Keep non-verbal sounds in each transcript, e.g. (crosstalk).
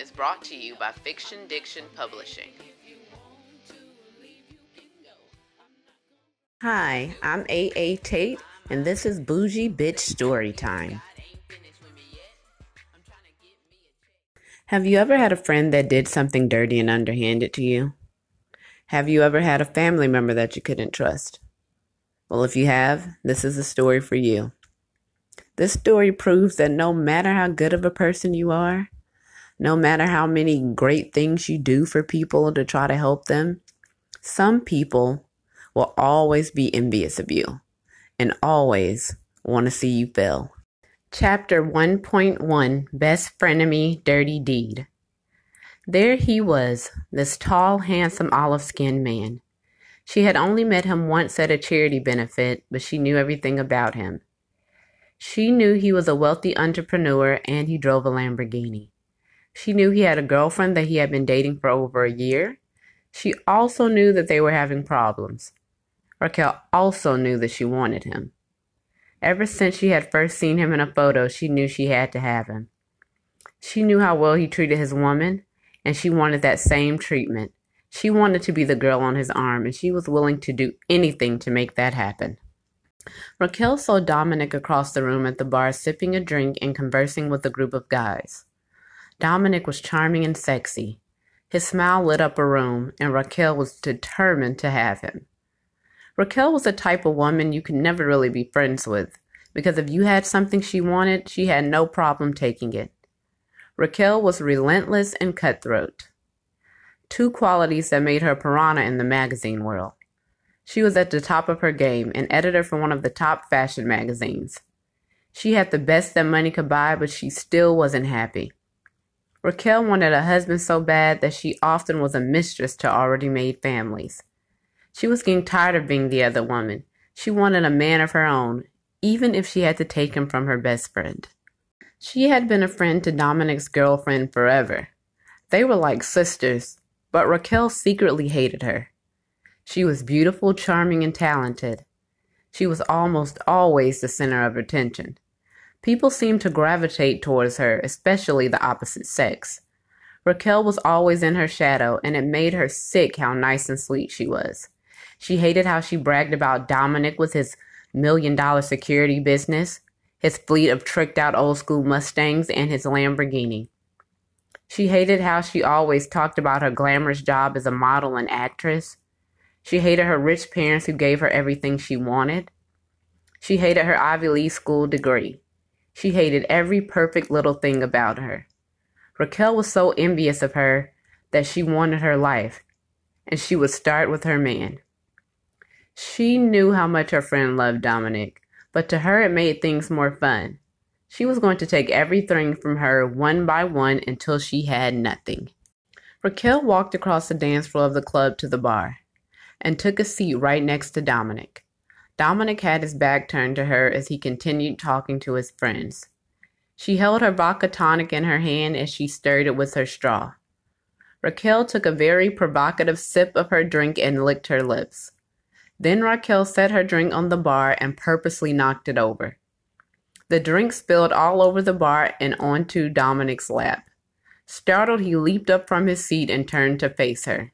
Is brought to you by Fiction Diction Publishing. Hi, I'm AA Tate, and this is Bougie Bitch Storytime. Have you ever had a friend that did something dirty and underhanded to you? Have you ever had a family member that you couldn't trust? Well, if you have, this is a story for you. This story proves that no matter how good of a person you are, no matter how many great things you do for people to try to help them, some people will always be envious of you and always want to see you fail. Chapter 1.1 Best Frenemy Dirty Deed. There he was, this tall, handsome, olive skinned man. She had only met him once at a charity benefit, but she knew everything about him. She knew he was a wealthy entrepreneur and he drove a Lamborghini. She knew he had a girlfriend that he had been dating for over a year. She also knew that they were having problems. Raquel also knew that she wanted him. Ever since she had first seen him in a photo, she knew she had to have him. She knew how well he treated his woman, and she wanted that same treatment. She wanted to be the girl on his arm, and she was willing to do anything to make that happen. Raquel saw Dominic across the room at the bar sipping a drink and conversing with a group of guys. Dominic was charming and sexy. His smile lit up a room, and Raquel was determined to have him. Raquel was the type of woman you could never really be friends with, because if you had something she wanted, she had no problem taking it. Raquel was relentless and cutthroat, two qualities that made her piranha in the magazine world. She was at the top of her game, an editor for one of the top fashion magazines. She had the best that money could buy, but she still wasn't happy. Raquel wanted a husband so bad that she often was a mistress to already made families. She was getting tired of being the other woman. She wanted a man of her own, even if she had to take him from her best friend. She had been a friend to Dominic's girlfriend forever. They were like sisters, but Raquel secretly hated her. She was beautiful, charming, and talented. She was almost always the center of attention. People seemed to gravitate towards her, especially the opposite sex. Raquel was always in her shadow, and it made her sick how nice and sweet she was. She hated how she bragged about Dominic with his million dollar security business, his fleet of tricked out old school Mustangs, and his Lamborghini. She hated how she always talked about her glamorous job as a model and actress. She hated her rich parents who gave her everything she wanted. She hated her Ivy League school degree. She hated every perfect little thing about her. Raquel was so envious of her that she wanted her life, and she would start with her man. She knew how much her friend loved Dominic, but to her it made things more fun. She was going to take everything from her one by one until she had nothing. Raquel walked across the dance floor of the club to the bar and took a seat right next to Dominic. Dominic had his back turned to her as he continued talking to his friends. She held her vodka tonic in her hand as she stirred it with her straw. Raquel took a very provocative sip of her drink and licked her lips. Then Raquel set her drink on the bar and purposely knocked it over. The drink spilled all over the bar and onto Dominic's lap. Startled, he leaped up from his seat and turned to face her.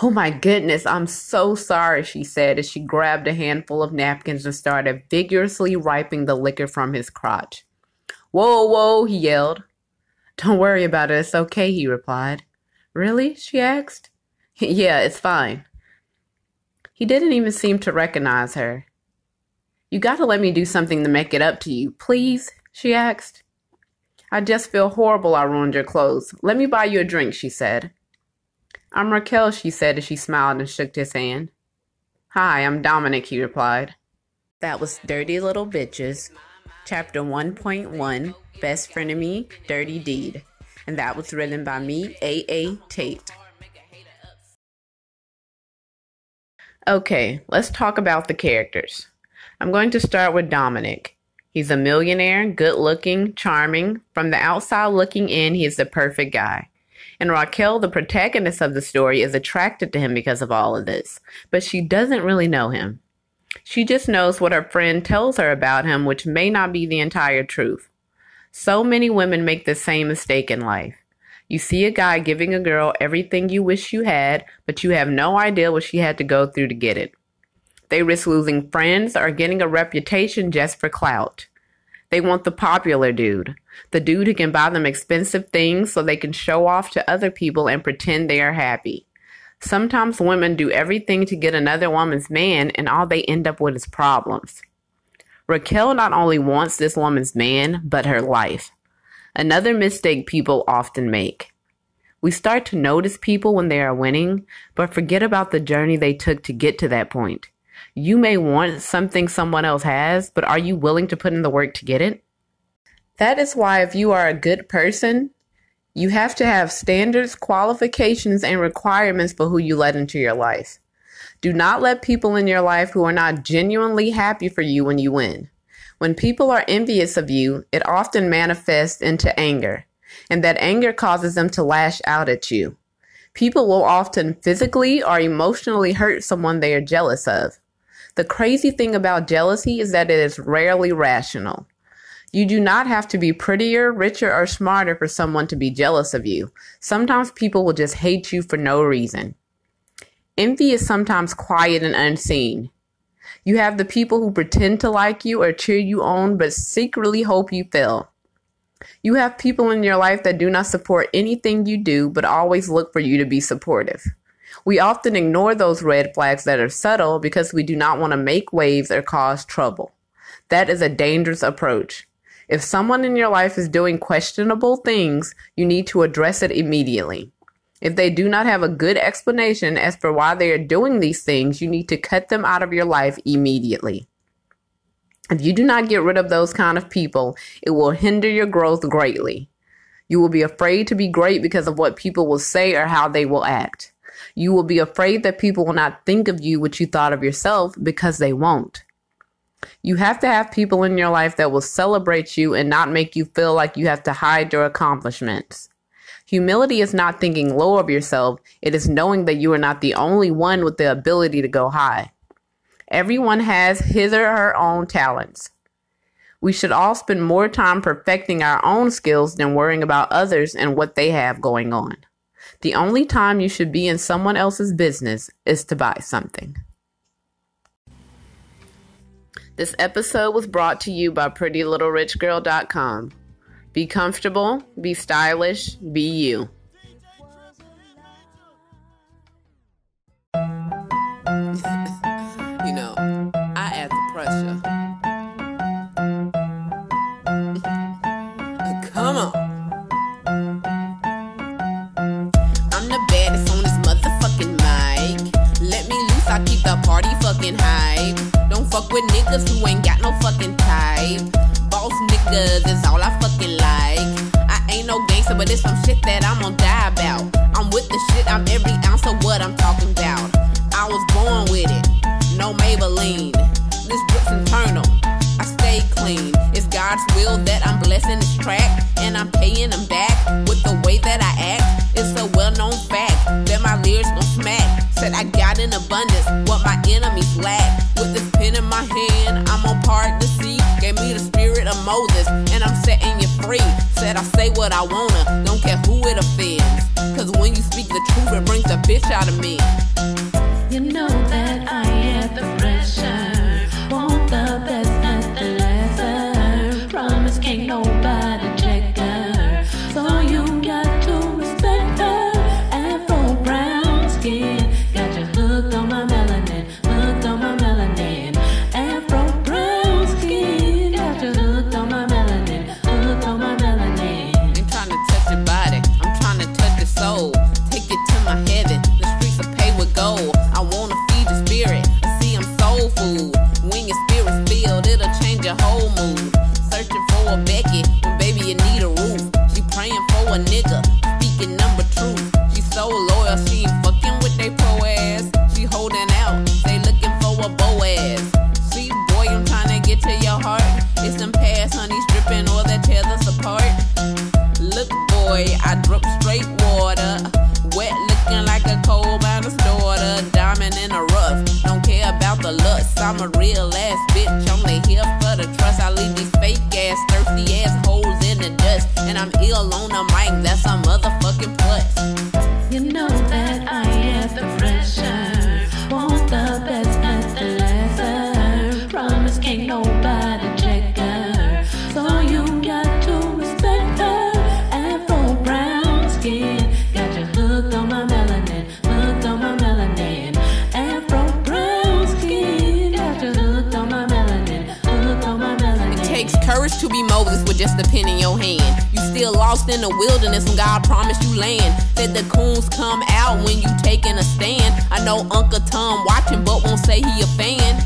Oh my goodness, I'm so sorry, she said as she grabbed a handful of napkins and started vigorously wiping the liquor from his crotch. Whoa, whoa, he yelled. Don't worry about it, it's okay, he replied. Really? she asked. (laughs) yeah, it's fine. He didn't even seem to recognize her. You gotta let me do something to make it up to you, please? she asked. I just feel horrible I ruined your clothes. Let me buy you a drink, she said. I'm Raquel, she said as she smiled and shook his hand. Hi, I'm Dominic, he replied. That was Dirty Little Bitches, Chapter 1.1 Best Frenemy, Dirty Deed. And that was written by me, A.A. Tate. Okay, let's talk about the characters. I'm going to start with Dominic. He's a millionaire, good looking, charming. From the outside looking in, he is the perfect guy. And Raquel, the protagonist of the story, is attracted to him because of all of this, but she doesn't really know him. She just knows what her friend tells her about him, which may not be the entire truth. So many women make the same mistake in life. You see a guy giving a girl everything you wish you had, but you have no idea what she had to go through to get it. They risk losing friends or getting a reputation just for clout. They want the popular dude, the dude who can buy them expensive things so they can show off to other people and pretend they are happy. Sometimes women do everything to get another woman's man, and all they end up with is problems. Raquel not only wants this woman's man, but her life. Another mistake people often make. We start to notice people when they are winning, but forget about the journey they took to get to that point. You may want something someone else has, but are you willing to put in the work to get it? That is why, if you are a good person, you have to have standards, qualifications, and requirements for who you let into your life. Do not let people in your life who are not genuinely happy for you when you win. When people are envious of you, it often manifests into anger, and that anger causes them to lash out at you. People will often physically or emotionally hurt someone they are jealous of. The crazy thing about jealousy is that it is rarely rational. You do not have to be prettier, richer, or smarter for someone to be jealous of you. Sometimes people will just hate you for no reason. Envy is sometimes quiet and unseen. You have the people who pretend to like you or cheer you on, but secretly hope you fail. You have people in your life that do not support anything you do, but always look for you to be supportive. We often ignore those red flags that are subtle because we do not want to make waves or cause trouble. That is a dangerous approach. If someone in your life is doing questionable things, you need to address it immediately. If they do not have a good explanation as for why they are doing these things, you need to cut them out of your life immediately. If you do not get rid of those kind of people, it will hinder your growth greatly. You will be afraid to be great because of what people will say or how they will act. You will be afraid that people will not think of you what you thought of yourself because they won't. You have to have people in your life that will celebrate you and not make you feel like you have to hide your accomplishments. Humility is not thinking low of yourself, it is knowing that you are not the only one with the ability to go high. Everyone has his or her own talents. We should all spend more time perfecting our own skills than worrying about others and what they have going on. The only time you should be in someone else's business is to buy something. This episode was brought to you by PrettyLittleRichGirl.com. Be comfortable, be stylish, be you. you know, I add the pressure. Who ain't got no fucking type. Boss niggas is all I fucking like. I ain't no gangster, but it's some shit that I'm gonna die about. I'm with the shit, I'm every ounce of what I'm talking about. I was born with it, no Maybelline. This drip's internal, I stay clean. It's God's will that I'm blessing this track, and I'm paying them back with the way that I act. It's a well known fact that my lyrics gon' smack. Said I got in abundance what my enemies lack. With this pen in my hand, I'm on part the sea. Gave me the spirit of Moses, and I'm setting you free. Said I say what I wanna, don't care who it offends. Cause when you speak the truth, it brings the bitch out of me. You know that I had the so loyal, she ain't fucking with they pro ass. She holding out, they looking for a Boaz. See, boy, I'm trying to get to your heart. It's them past honeys dripping, all that tears us apart. Look, boy, I drip straight water. Wet looking like a coal miner's daughter. Diamond in the rough. Don't care about the lust. I'm a real ass bitch. Only here for the trust. I leave these fake ass, thirsty ass hoes in the dust. And I'm ill on the mic, that's a motherfucking plus. Courage to be Moses with just a pen in your hand. You still lost in the wilderness when God promised you land. Said the coons come out when you taking a stand. I know Uncle Tom watching, but won't say he a fan.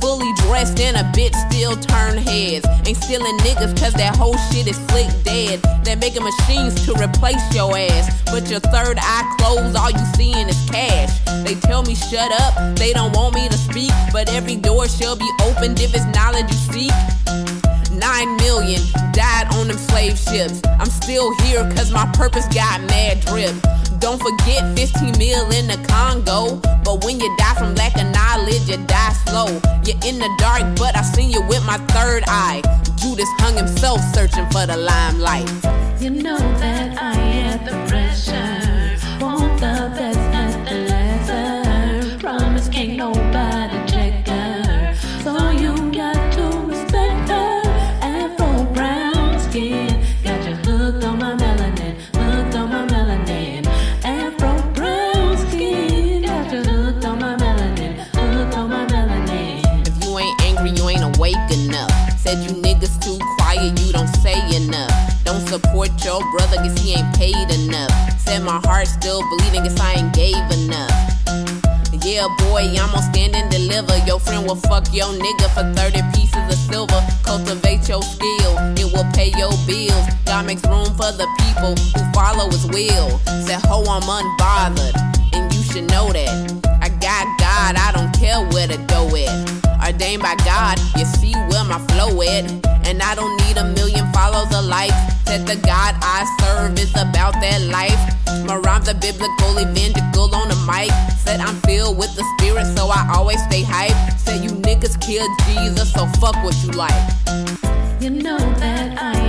Fully dressed and a bitch still turn heads. Ain't stealing niggas cause that whole shit is flick dead. They're making machines to replace your ass. But your third eye closed, all you seeing is cash. They tell me shut up, they don't want me to speak. But every door shall be opened if it's knowledge you seek. Nine million died on them slave ships. I'm still here cause my purpose got mad drip. Don't forget 15 mil in the Congo. But when you die from lack of knowledge, you die slow. You're in the dark, but I seen you with my third eye. Judas hung himself searching for the limelight. You know enough. Said you niggas too quiet, you don't say enough. Don't support your brother, guess he ain't paid enough. Said my heart still bleeding, guess I ain't gave enough. Yeah, boy, I'm gonna stand and deliver. Your friend will fuck your nigga for 30 pieces of silver. Cultivate your skill, it will pay your bills. God makes room for the people who follow his will. Said, ho, I'm unbothered, and you should know that. I got God, I don't care where to go at. Ordained by God, you at. And I don't need a million follows likes. Said the God I serve is about that life. My rhymes are biblical, evangelical on the mic. Said I'm filled with the spirit, so I always stay hype. Said you niggas killed Jesus, so fuck what you like. You know that I